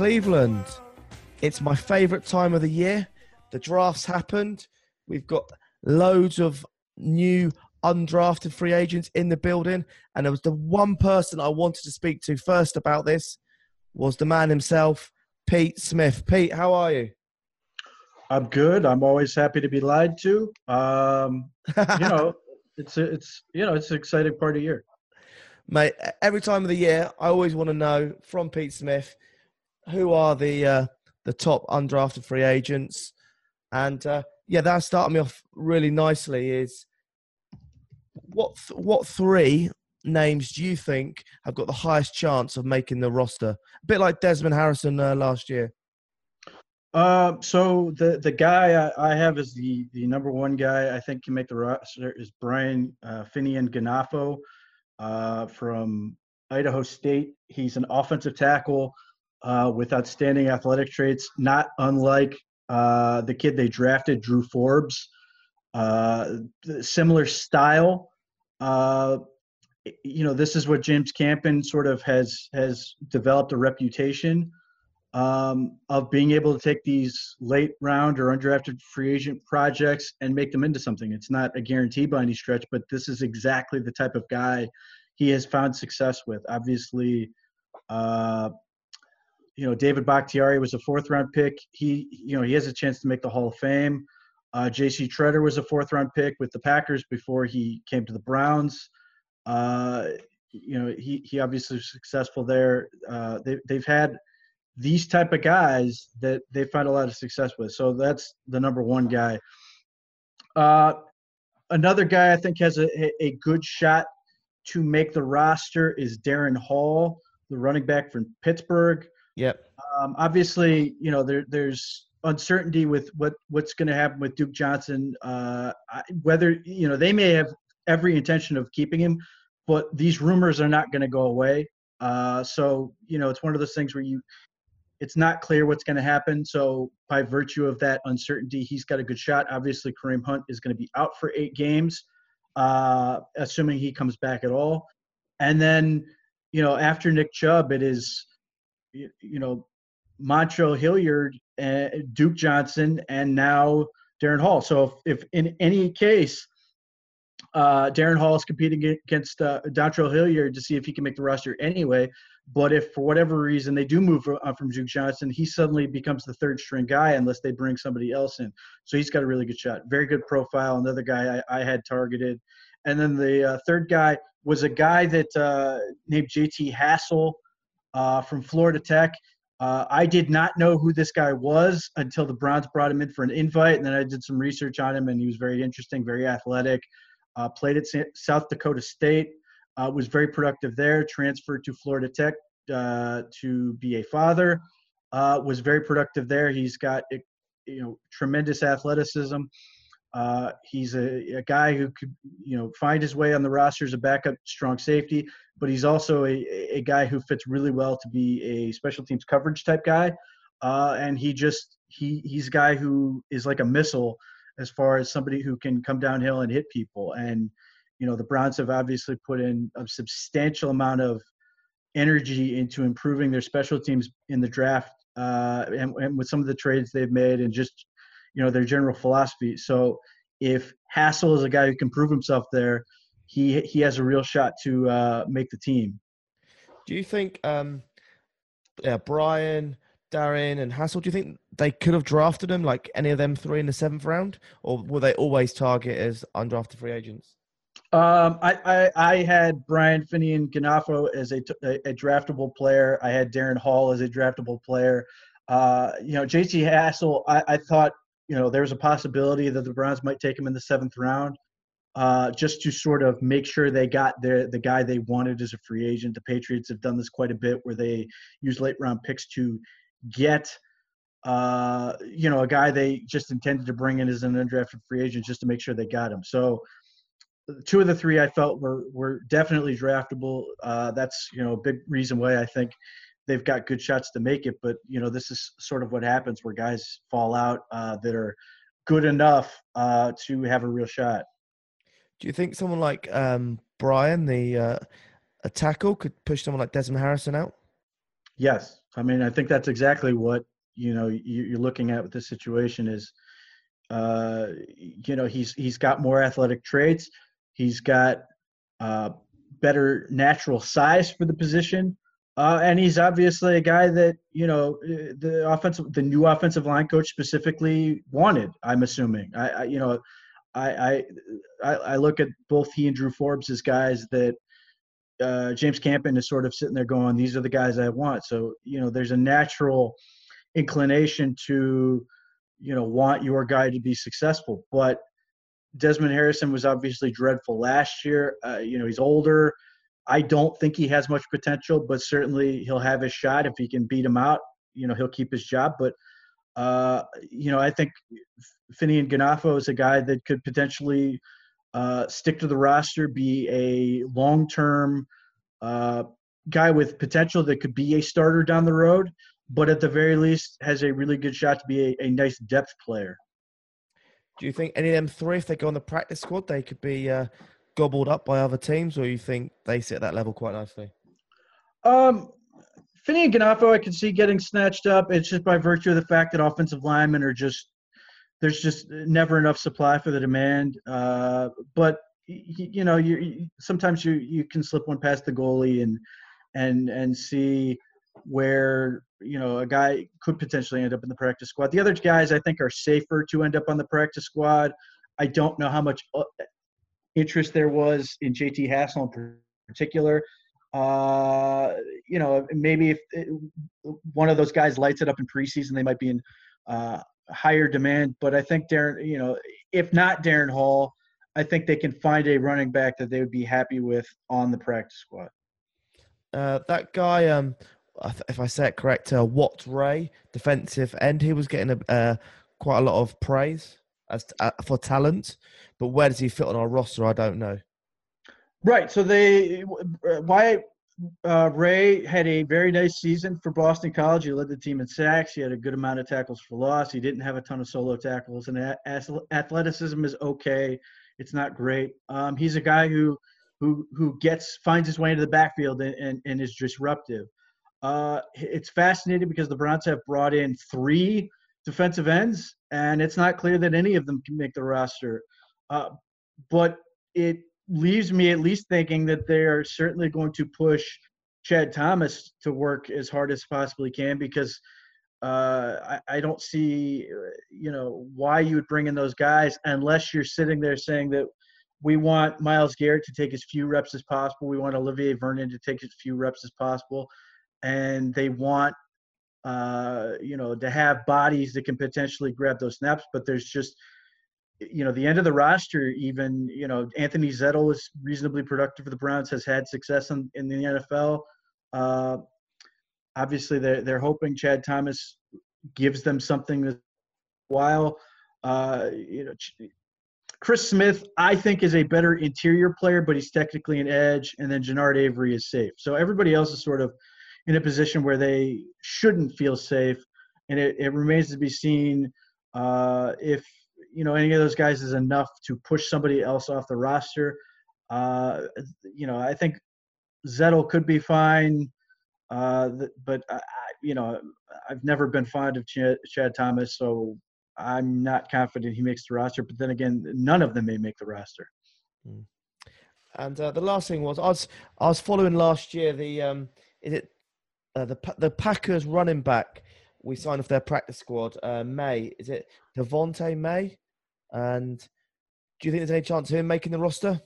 Cleveland. It's my favourite time of the year. The draft's happened. We've got loads of new undrafted free agents in the building. And there was the one person I wanted to speak to first about this was the man himself, Pete Smith. Pete, how are you? I'm good. I'm always happy to be lied to. Um, you know, it's a, it's you know it's an exciting part of the year. Mate, every time of the year, I always want to know from Pete Smith who are the uh, the top undrafted free agents, and uh, yeah, that started me off really nicely. Is what th- what three names do you think have got the highest chance of making the roster? A bit like Desmond Harrison uh, last year. Um, so the the guy I, I have is the the number one guy I think can make the roster is Brian uh, Fineanganofo uh, from Idaho State. He's an offensive tackle uh, with outstanding athletic traits, not unlike uh, the kid they drafted, Drew Forbes. Uh, similar style. Uh, you know, this is what James Campen sort of has has developed a reputation um, of being able to take these late round or undrafted free agent projects and make them into something. It's not a guarantee by any stretch, but this is exactly the type of guy he has found success with. Obviously, uh, you know, David Bakhtiari was a fourth round pick. He, you know, he has a chance to make the Hall of Fame. Uh, J.C. Tretter was a fourth round pick with the Packers before he came to the Browns. Uh, you know, he, he obviously was successful there. Uh, they, they've had these type of guys that they find a lot of success with. So that's the number one guy. Uh, another guy I think has a, a good shot to make the roster is Darrin Hall, the running back from Pittsburgh. Yep. Um, obviously, you know there, there's uncertainty with what what's going to happen with Duke Johnson. Uh, whether you know they may have every intention of keeping him, but these rumors are not going to go away. Uh, so you know it's one of those things where you it's not clear what's going to happen. So by virtue of that uncertainty, he's got a good shot. Obviously, Kareem Hunt is going to be out for eight games, uh, assuming he comes back at all. And then, you know, after Nick Chubb, it is, you, know, Dontrell Hilliard, uh, Duke Johnson, and now Darrin Hall. So if, if in any case, uh, Darrin Hall is competing against uh, Dontrell Hilliard to see if he can make the roster anyway. But if for whatever reason they do move uh, from Duke Johnson, he suddenly becomes the third string guy unless they bring somebody else in. So he's got a really good shot. Very good profile. Another guy I, I had targeted. And then the uh, third guy was a guy that uh, named JT Hassell uh, from Florida Tech. Uh, I did not know who this guy was until the Browns brought him in for an invite, and then I did some research on him, and he was very interesting, very athletic. Uh, played at South Dakota State, uh, was very productive there. Transferred to Florida Tech uh, to be a father. Uh, was very productive there. He's got you know tremendous athleticism. Uh, he's a, a guy who could you know find his way on the roster as a backup strong safety, but he's also a, a guy who fits really well to be a special teams coverage type guy. Uh, and he just he he's a guy who is like a missile as far as somebody who can come downhill and hit people. And you know the Browns have obviously put in a substantial amount of energy into improving their special teams in the draft uh, and, and with some of the trades they've made and just you know their general philosophy. So if Hassell is a guy who can prove himself there, he he has a real shot to uh, make the team. Do you think, um, yeah, Brian, Darrin, and Hassell? Do you think they could have drafted him like any of them three in the seventh round, or were they always target as undrafted free agents? Um, I, I, I had Brian Fineanganofo as a, a, a draftable player. I had Darrin Hall as a draftable player. Uh, you know, JT Hassell, I, I thought, you know, there's a possibility that the Browns might take him in the seventh round. uh, just to sort of make sure they got the the guy they wanted as a free agent. The Patriots have done this quite a bit, where they use late round picks to get uh, you know a guy they just intended to bring in as an undrafted free agent just to make sure they got him. So two of the three I felt were were definitely draftable. Uh, that's you know a big reason why I think they've got good shots to make it. But you know this is sort of what happens where guys fall out uh, that are good enough uh, to have a real shot. Do you think someone like um, Brian, the uh, a tackle, could push someone like Desmond Harrison out? Yes, I mean I think that's exactly what you know you, are looking at with this situation is. Uh, you know he's he's got more athletic traits. He's got uh, better natural size for the position. Uh, and he's obviously a guy that you know uh, the offensive, the new offensive line coach specifically wanted. I'm assuming. I, I you know, I, I I look at both he and Drew Forbes as guys that uh, James Campen is sort of sitting there going, "These are the guys I want." So you know, there's a natural inclination to you know want your guy to be successful, but Desmond Harrison was obviously dreadful last year. Uh, you know, he's older. I don't think he has much potential, but certainly he'll have his shot if he can beat him out. You know, he'll keep his job. But uh, you know, I think Fineanganofo is a guy that could potentially uh, stick to the roster, be a long-term uh, guy with potential that could be a starter down the road, but at the very least has a really good shot to be a, a nice depth player. Do you think any of them three, if they go on the practice squad, they could be uh, gobbled up by other teams, or you think they sit at that level quite nicely? Um, Fineanganofo, I can see getting snatched up. It's just by virtue of the fact that offensive linemen are just there's just never enough supply for the demand. Uh, but you know, you sometimes you you can slip one past the goalie and and and see where you know a guy could potentially end up in the practice squad. The other guys I think are safer to end up on the practice squad. I don't know how much uh, interest there was in JT Hassell in particular. Uh, you know, maybe if it, one of those guys lights it up in preseason, they might be in uh, higher demand. But I think Darrin, you know, if not Darrin Hall, I think they can find a running back that they would be happy with on the practice squad. Uh, that guy, um, if I say it correct, uh, Wyatt Ray, defensive end. He was getting a, uh, quite a lot of praise as uh, for talent, but where does he fit on our roster? I don't know. Right. So they why uh, Ray had a very nice season for Boston College. He led the team in sacks. He had a good amount of tackles for loss. He didn't have a ton of solo tackles, and athleticism is okay. It's not great. Um, he's a guy who who who gets finds his way into the backfield and, and, and is disruptive. Uh, it's fascinating because the Browns have brought in three defensive ends, and it's not clear that any of them can make the roster. Uh, but it leaves me at least thinking that they are certainly going to push Chad Thomas to work as hard as possibly can because uh, I, I, don't see, you know, why you would bring in those guys unless you're sitting there saying that we want Myles Garrett to take as few reps as possible. We want Olivier Vernon to take as few reps as possible and they want uh, you know to have bodies that can potentially grab those snaps. But there's just you know the end of the roster. Even you know Anthony Zettel is reasonably productive for the Browns. Has had success in, in the NFL. Uh, obviously, they're they're hoping Chad Thomas gives them something while. Uh, you know, Chris Smith, I think, is a better interior player, but he's technically an edge. And then Genard Avery is safe. So everybody else is sort of in a position where they shouldn't feel safe. And it, it remains to be seen uh, if you know any of those guys is enough to push somebody else off the roster. Uh, you know, I think Zettel could be fine, uh, but I, you know, I've never been fond of Chad, Chad Thomas, so I'm not confident he makes the roster. But then again, none of them may make the roster. Hmm. And uh, the last thing was I was I was following last year the um, is it uh, the the Packers running back we signed off their practice squad. Uh, Maye is it Devonte May? And do you think there's any chance of him making the roster?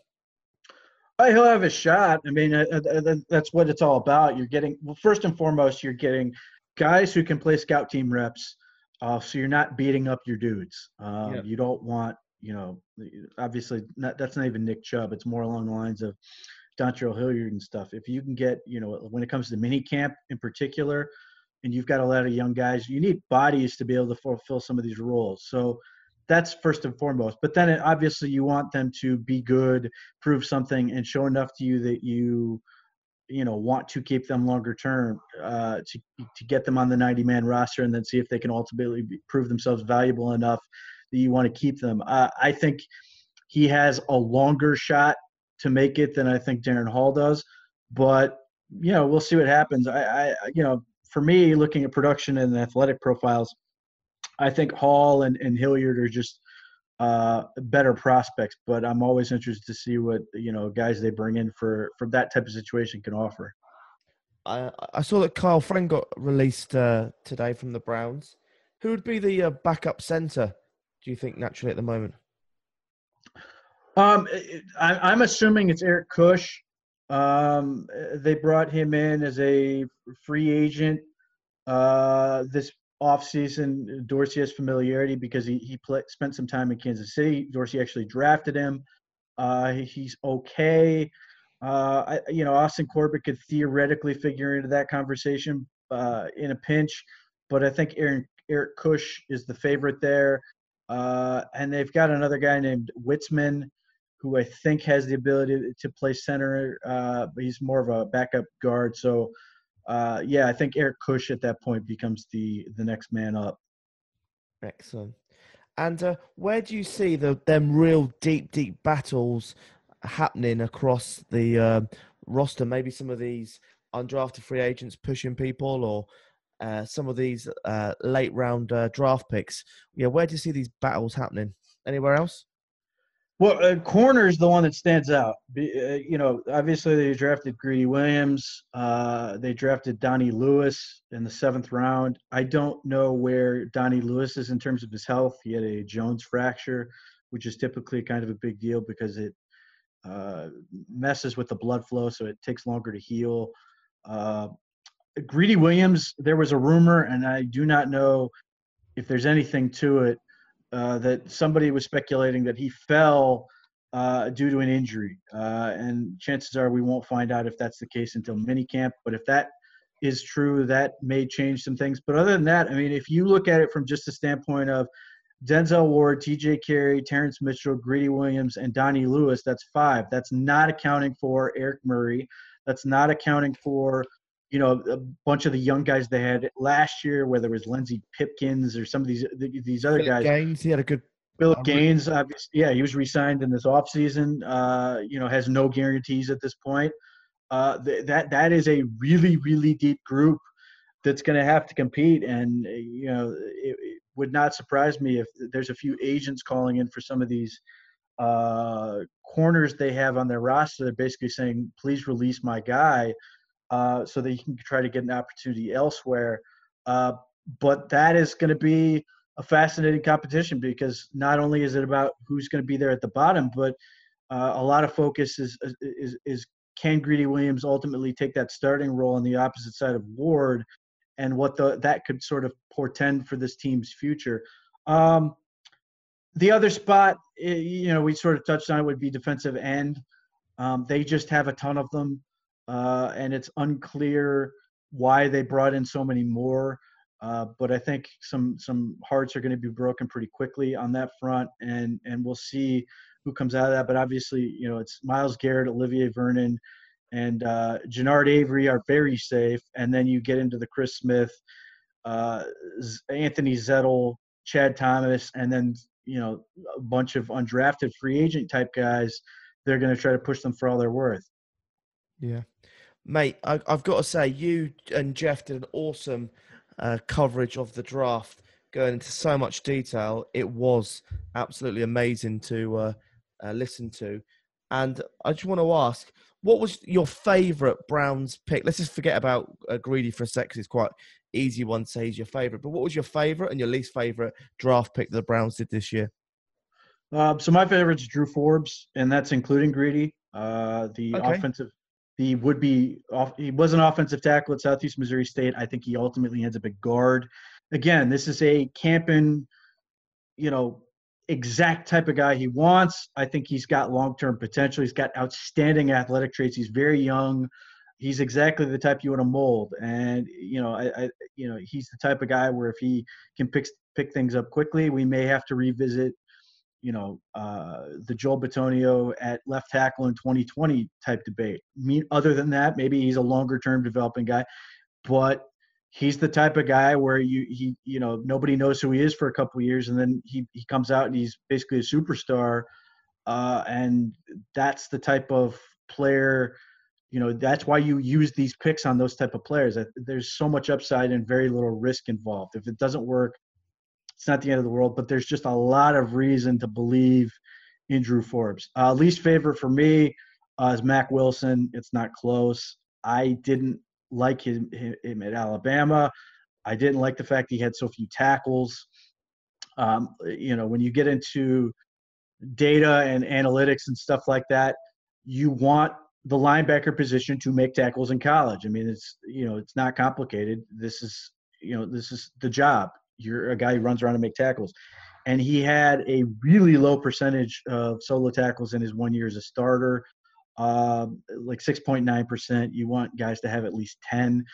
Oh, he'll have a shot. I mean, uh, uh, that's what it's all about. You're getting well, first and foremost, you're getting guys who can play scout team reps. Uh, so you're not beating up your dudes. Um, yeah. You don't want you know, obviously not, that's not even Nick Chubb. It's more along the lines of Dontrell Hilliard and stuff. If you can get, you know, when it comes to mini camp in particular, and you've got a lot of young guys, you need bodies to be able to fulfill some of these roles. So that's first and foremost. But then it, obviously you want them to be good, prove something, and show enough to you that you, you know, want to keep them longer term uh, to to get them on the 90 man roster, and then see if they can ultimately be, prove themselves valuable enough that you want to keep them. Uh, I think he has a longer shot to make it than I think Darrin Hall does, but you know we'll see what happens. I, I you know for me looking at production and athletic profiles I think Hall and, and Hilliard are just uh, better prospects, but I'm always interested to see what you know guys they bring in for for that type of situation can offer. I, I saw that Kyle Friend got released uh, today from the Browns. Who would be the uh, backup center? Do you think naturally at the moment? Um, I, am assuming it's Eric Kush. Um, they brought him in as a free agent uh, this offseason, Dorsey has familiarity because he, he play, spent some time in Kansas City. Dorsey actually drafted him. Uh, he's okay. Uh, I, you know, Austin Corbett could theoretically figure into that conversation uh, in a pinch, but I think Aaron, Eric Kush is the favorite there. Uh, and they've got another guy named Witzmann, who I think has the ability to play center, uh, but he's more of a backup guard. So uh, yeah, I think Eric Kush at that point becomes the the next man up. Excellent. And uh, where do you see the them real deep, deep battles happening across the uh, roster? Maybe some of these undrafted free agents pushing people, or uh, some of these uh, late round uh, draft picks. Yeah, where do you see these battles happening? Anywhere else? Well, uh, corner is the one that stands out. Be, uh, you know, obviously they drafted Greedy Williams. Uh, they drafted Donnie Lewis in the seventh round. I don't know where Donnie Lewis is in terms of his health. He had a Jones fracture, which is typically kind of a big deal because it uh, messes with the blood flow, so it takes longer to heal. Uh, Greedy Williams, there was a rumor, and I do not know if there's anything to it uh, that somebody was speculating that he fell uh, due to an injury, uh, and chances are we won't find out if that's the case until minicamp. But if that is true, that may change some things. But other than that, I mean, if you look at it from just the standpoint of Denzel Ward, T.J. Carrie, Terrance Mitchell, Greedy Williams, and Donnie Lewis, that's five. That's not accounting for Eric Murray. That's not accounting for you know, a bunch of the young guys they had last year, whether it was Lenzy Pipkins or some of these these other guys. Gaines, he had a good. Phillip Gaines, obviously, yeah, he was re-signed in this offseason. Uh, you know, has no guarantees at this point. Uh, th- that that is a really really deep group that's going to have to compete, and you know, it, it, would not surprise me if there's a few agents calling in for some of these uh, corners they have on their roster. They're basically saying, "Please release my guy." Uh, so that you can try to get an opportunity elsewhere. Uh, but that is going to be a fascinating competition because not only is it about who's going to be there at the bottom, but uh, a lot of focus is, is is can Greedy Williams ultimately take that starting role on the opposite side of Ward, and what the that could sort of portend for this team's future. Um, the other spot, eh, you know, we sort of touched on it would be defensive end. Um, they just have a ton of them uh, and it's unclear why they brought in so many more. Uh, but I think some some hearts are going to be broken pretty quickly on that front, and and we'll see who comes out of that. But obviously, you know, it's Myles Garrett, Olivier Vernon, and uh, Genard Avery are very safe. And then you get into the Chris Smith, uh, Anthony Zettel, Chad Thomas, and then you know a bunch of undrafted free agent type guys. They're going to try to push them for all they're worth. Yeah. Mate, I, have got to say, you and Jeff did an awesome uh, coverage of the draft, going into so much detail. It was absolutely amazing to uh, uh, listen to. And I just want to ask, what was your favourite Browns pick? Let's just forget about uh, Greedy for a sec, because it's quite easy one to say he's your favourite. But what was your favourite and your least favourite draft pick that the Browns did this year? Uh, so my favorite is Drew Forbes, and that's including Greedy. Uh, the okay. offensive he would be off. He was an offensive tackle at Southeast Missouri State. I think he ultimately ends up at guard. Again, this is a Campen, you know, exact type of guy he wants. I think he's got long term potential. He's got outstanding athletic traits. He's very young. He's exactly the type you want to mold, and you know, I, I, you know, he's the type of guy where if he can pick pick things up quickly, we may have to revisit, you know, uh, the Joel Bitonio at left tackle in 2020 type debate. I mean, other than that, maybe he's a longer term developing guy, but he's the type of guy where you he you know nobody knows who he is for a couple years and then he he comes out and he's basically a superstar uh, and that's the type of player you know that's why you use these picks on those type of players there's so much upside and very little risk involved if it doesn't work it's not the end of the world but there's just a lot of reason to believe in drew forbes uh, least favorite for me uh, is Mack Wilson it's not close i didn't like him, him at Alabama. I didn't like the fact he had so few tackles. Um, you know, when you get into data and analytics and stuff like that, you want the linebacker position to make tackles in college. I mean, it's you know, it's not complicated. This is you know, this is the job. You're a guy who runs around and make tackles. And he had a really low percentage of solo tackles in his one year as a starter uh, like 6.9%. You want guys to have at least 10.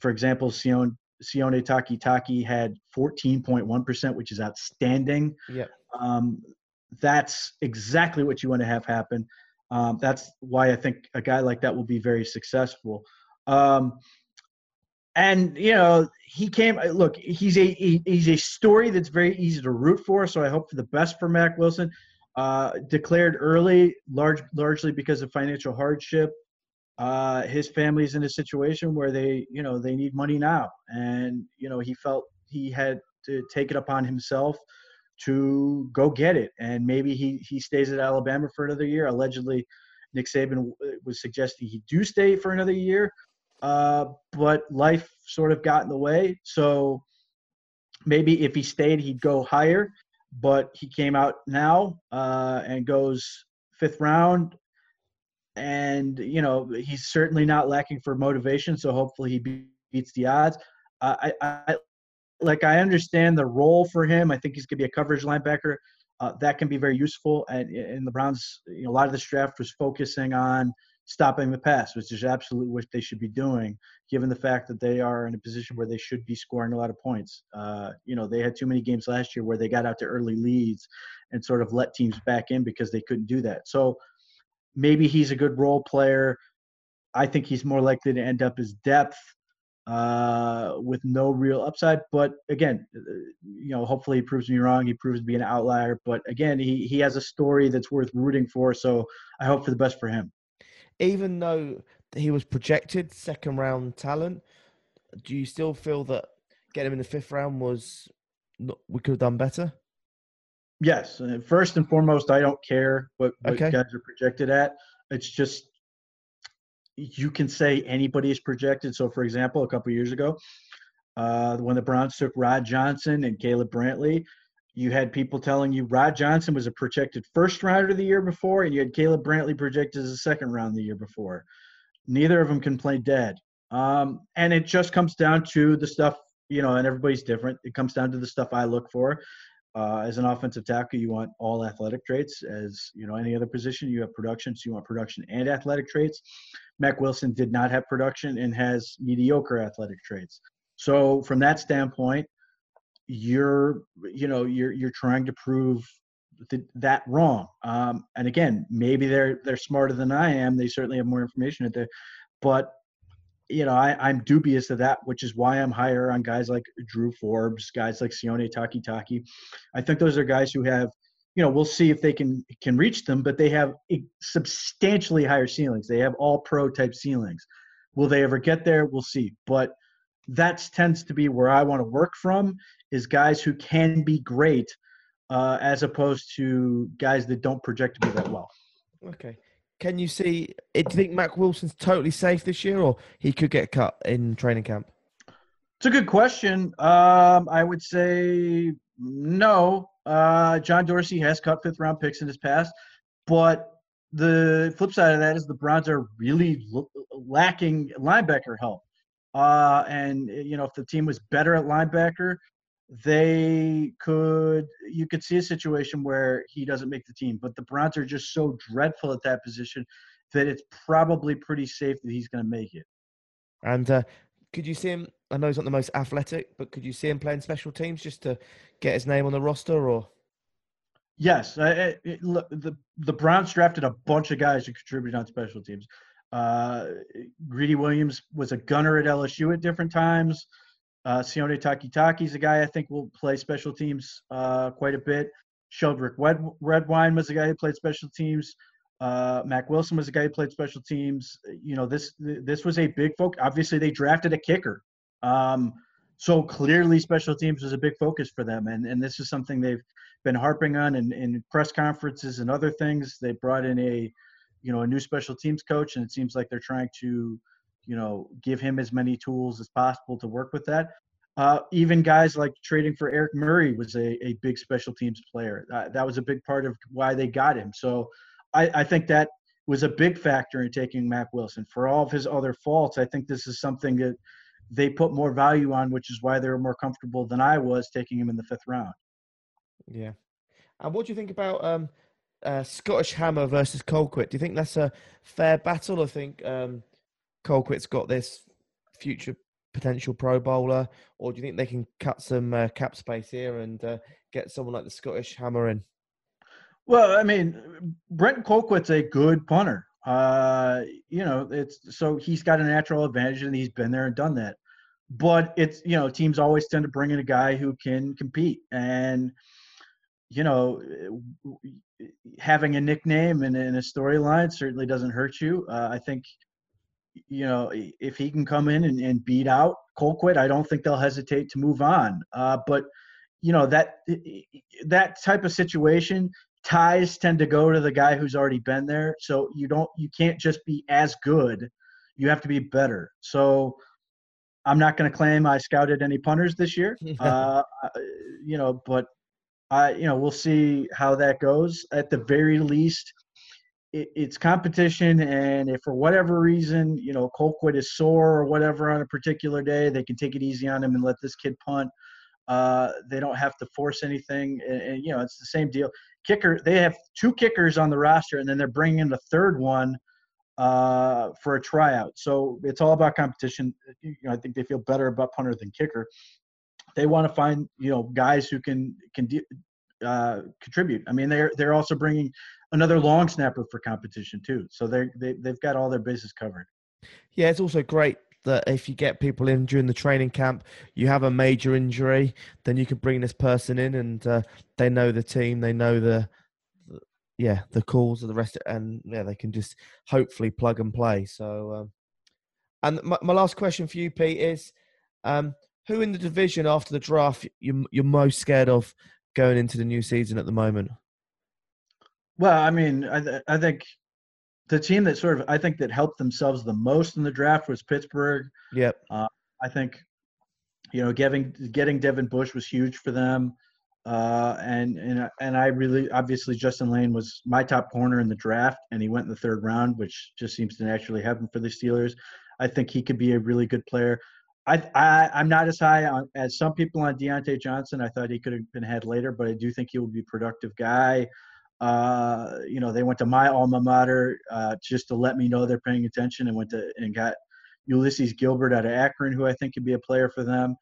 For example, Sione, Sione Takitaki had 14.1%, which is outstanding. Yeah. Um, that's exactly what you want to have happen. Um, that's why I think a guy like that will be very successful. Um, and you know, he came. Look, he's a he, he's a story that's very easy to root for. So I hope for the best for Mack Wilson. Uh, declared early, large, largely because of financial hardship. Uh, his family's in a situation where they, you know, they need money now, and you know he felt he had to take it upon himself to go get it, and maybe he he stays at Alabama for another year. Allegedly, Nick Saban was suggesting he do stay for another year, uh, but life sort of got in the way. So maybe if he stayed, he'd go higher but he came out now uh, and goes fifth round. And, you know, he's certainly not lacking for motivation. So hopefully he beats the odds. Uh, I, I, like, I understand the role for him. I think he's going to be a coverage linebacker. Uh, that can be very useful. And in the Browns, you know, a lot of this draft was focusing on stopping the pass, which is absolutely what they should be doing, given the fact that they are in a position where they should be scoring a lot of points. Uh, you know, they had too many games last year where they got out to early leads and sort of let teams back in because they couldn't do that. So maybe he's a good role player. I think he's more likely to end up as depth uh, with no real upside. But again, uh, you know, hopefully he proves me wrong. He proves to be an outlier. But again, he he has a story that's worth rooting for. So I hope for the best for him even though he was projected second round talent, do you still feel that getting him in the fifth round was not, we could have done better? Yes. First and foremost, I don't care what, what okay. guys are projected at. It's just you can say anybody is projected. So, for example, a couple years ago, uh, when the Browns took Rod Johnson and Caleb Brantley, you had people telling you Rod Johnson was a projected first rounder the year before, and you had Caleb Brantley projected as a second round the year before. Neither of them can play dead. Um, and it just comes down to the stuff, you know, and everybody's different. It comes down to the stuff I look for. Uh, as an offensive tackle, you want all athletic traits. As you know, any other position, you have production, so you want production and athletic traits. Mack Wilson did not have production and has mediocre athletic traits. So, from that standpoint, you're you know you're you're trying to prove th- that wrong um, and again maybe they're they're smarter than i am they certainly have more information at the but you know I, i'm dubious of that which is why i'm higher on guys like drew forbes guys like sione takitaki. I think those are guys who have you know we'll see if they can can reach them but they have substantially higher ceilings. They have all pro type ceilings. Will they ever get there? We'll see but that tends to be where I want to work from is guys who can be great uh, as opposed to guys that don't project to be that well. Okay. Can you see? Eh, do you think Mack Wilson's totally safe this year, or he could get cut in training camp? It's a good question. Um, I would say no. Uh, John Dorsey has cut fifth round picks in his past, but the flip side of that is the Browns are really l- lacking linebacker help. Uh, and you know, if the team was better at linebacker, they could you could see a situation where he doesn't make the team. But the Browns are just so dreadful at that position that it's probably pretty safe that he's going to make it. And uh, could you see him? I know he's not the most athletic, but could you see him playing special teams just to get his name on the roster? Or yes, it, it, look, the the Browns drafted a bunch of guys who contributed on special teams. Uh, Greedy Williams was a gunner at LSU at different times. Uh, Sione Takitaki is a guy I think will play special teams uh, quite a bit. Sheldrick Red, Redwine was a guy who played special teams. Uh, Mack Wilson was a guy who played special teams. You know, this this was a big focus. Obviously, they drafted a kicker, um, so clearly special teams was a big focus for them, and and this is something they've been harping on in, in press conferences and other things. They brought in a, you know, a new special teams coach, and it seems like they're trying to you know, give him as many tools as possible to work with that. Uh, even guys like trading for Eric Murray was a, a big special teams player. Uh, that was a big part of why they got him. So I, I think that was a big factor in taking Mack Wilson. For all of his other faults, I think this is something that they put more value on, which is why they were more comfortable than I was taking him in the fifth round. Yeah. And what do you think about um, uh, Scottish Hammer versus Colquitt? Do you think that's a fair battle? I think um, – Colquitt's got this future potential Pro Bowler, or do you think they can cut some uh, cap space here and uh, get someone like the Scottish Hammer in? Well, I mean, Britton Colquitt's a good punter. Uh, you know, it's so he's got a natural advantage, and he's been there and done that. But it's you know, teams always tend to bring in a guy who can compete, and you know, having a nickname and, and a storyline certainly doesn't hurt you. Uh, I think you know, if he can come in and, and beat out Colquitt, I don't think they'll hesitate to move on. Uh, but you know that that type of situation, ties tend to go to the guy who's already been there. So you don't, you can't just be as good. You have to be better. So I'm not going to claim I scouted any punters this year. uh, you know, but I, you know, we'll see how that goes. At the very least, it, it's competition, and if for whatever reason, you know, Colquitt is sore or whatever on a particular day, they can take it easy on him and let this kid punt. Uh, they don't have to force anything, and, and, you know, it's the same deal. Kicker, they have two kickers on the roster, and then they're bringing in the third one uh, for a tryout. So it's all about competition. You know, I think they feel better about punter than kicker. They want to find you know guys who can can uh, contribute. I mean, they're they're also bringing another long snapper for competition too. So they they they've got all their bases covered. Yeah, it's also great that if you get people in during the training camp, you have a major injury, then you can bring this person in, and uh, they know the team, they know the, the, yeah the calls of the rest, and yeah they can just hopefully plug and play. So, um, and my, my last question for you, Pete, is um, who in the division after the draft you, you're most scared of going into the new season at the moment? Well, I mean, I, th- I think the team that sort of I think that helped themselves the most in the draft was Pittsburgh. Yep. Uh, I think you know getting getting Devin Bush was huge for them. Uh, and and and I really obviously Justin Layne was my top corner in the draft, and he went in the third round, which just seems to naturally happen for the Steelers. I think he could be a really good player. I, I I'm not as high on as some people on Diontae Johnson. I thought he could have been had later, but I do think he will be a productive guy. Uh, you know, they went to my alma mater uh, just to let me know they're paying attention, and went to and got Ulysees Gilbert out of Akron, who I think could be a player for them.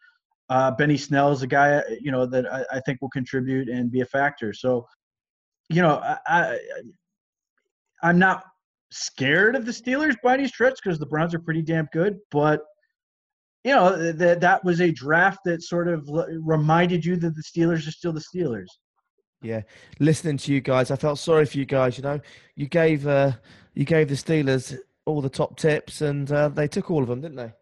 Uh, Benny Snell is a guy, you know, that I, I, think will contribute and be a factor. So, you know, I, I I'm not scared of the Steelers by any stretch because the Browns are pretty damn good, but you know that that was a draft that sort of reminded you that the Steelers are still the Steelers. Yeah, listening to you guys, I felt sorry for you guys. You know, you gave uh, you gave the Steelers all the top tips, and uh, they took all of them, didn't they?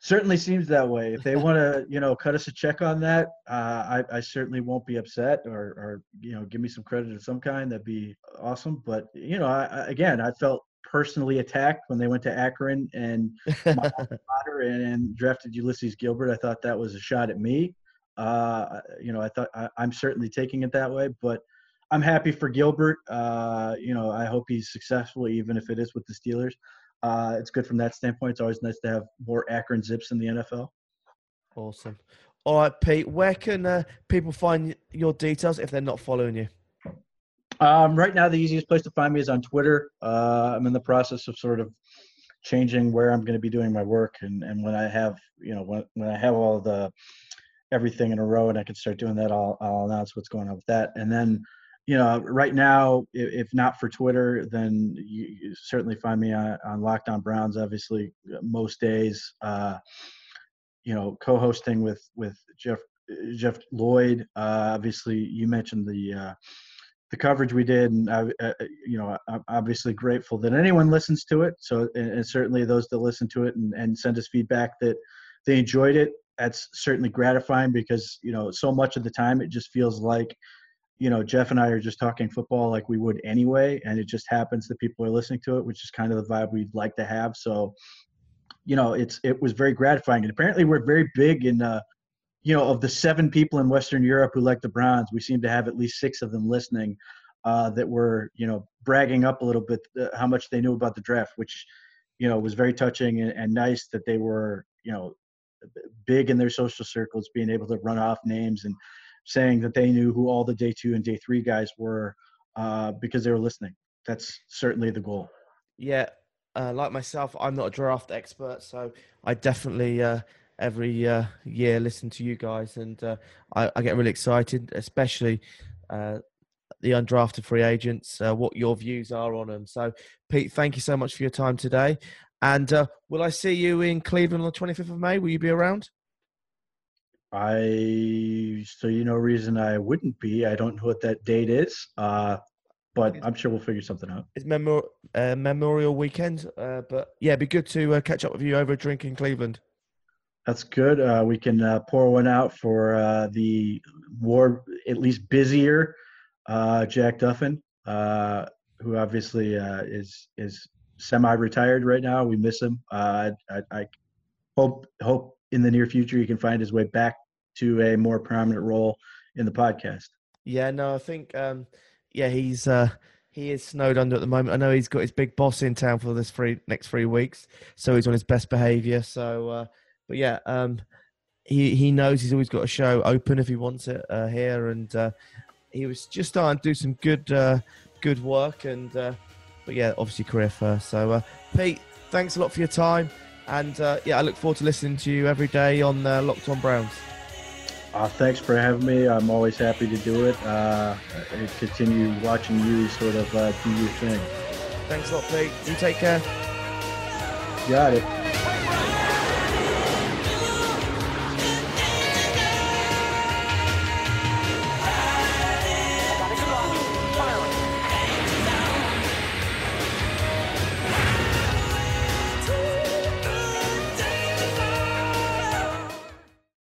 Certainly seems that way. If they want to, you know, cut us a check on that, uh, I, I certainly won't be upset, or, or you know, give me some credit of some kind. That'd be awesome. But you know, I, again, I felt personally attacked when they went to Akron and and drafted Ulysees Gilbert. I thought that was a shot at me. Uh, you know, I thought I, am certainly taking it that way, but I'm happy for Gilbert. Uh, you know, I hope he's successful, even if it is with the Steelers. Uh, it's good from that standpoint. It's always nice to have more Akron Zips in the NFL. Awesome. All right, Pete. Where can uh, people find your details if they're not following you? Um, right now, the easiest place to find me is on Twitter. Uh, I'm in the process of sort of changing where I'm going to be doing my work, and, and when I have, you know, when, when I have all the everything in a row and I can start doing that, I'll, I'll announce what's going on with that. And then, you know, right now, if, not for Twitter, then you, certainly find me on, Locked On Browns. Obviously, most days, uh, you know, co-hosting with with Jeff Jeff Lloyd. Uh, obviously, you mentioned the uh, the coverage we did, and I, uh, you know, I'm obviously grateful that anyone listens to it. So, and, and certainly those that listen to it and, and send us feedback that they enjoyed it. That's certainly gratifying because you know, so much of the time it just feels like, you know, Jeff and I are just talking football like we would anyway, and it just happens that people are listening to it, which is kind of the vibe we'd like to have. So, you know, it's it was very gratifying, and apparently we're very big in. Uh, you know, of the seven people in Western Europe who like the Browns, we seem to have at least six of them listening uh, that were, you know, bragging up a little bit uh, how much they knew about the draft, which, you know, was very touching and, and nice that they were, you know, big in their social circles, being able to run off names and saying that they knew who all the day two and day three guys were uh, because they were listening. That's certainly the goal. Yeah, uh, like myself, I'm not a draft expert, so I definitely uh, every uh, year listen to you guys, and uh, I, I, get really excited, especially uh, the undrafted free agents, uh, what your views are on them. So, Pete, thank you so much for your time today. And uh, will I see you in Cleveland on the 25th of May? Will you be around? I so you know reason I wouldn't be. I don't know what that date is, uh, but I'm sure we'll figure something out. It's Memorial uh, Memorial Weekend, uh, but yeah, it'd be good to uh, catch up with you over a drink in Cleveland. That's good. Uh, we can uh, pour one out for uh, the more, at least busier, uh, Jack Duffin, uh, who obviously uh, is is semi-retired right now. We miss him. I, I, hope hope in the near future he can find his way back to a more prominent role in the podcast. Yeah, no, I think um, yeah he's he is snowed under at the moment. I know he's got his big boss in town for this three next three weeks, so he's on his best behaviour. So but yeah, um, he he knows he's always got a show open if he wants it uh, here, and uh, he was just starting to do some good uh, good work, and uh, but yeah, obviously career first. So uh, Pete, thanks a lot for your time, and uh, yeah, I look forward to listening to you every day on Locked On Browns. Uh, thanks for having me. I'm always happy to do it. Uh, and continue watching you sort of uh, do your thing. Thanks a lot, Pete. You take care. Got it.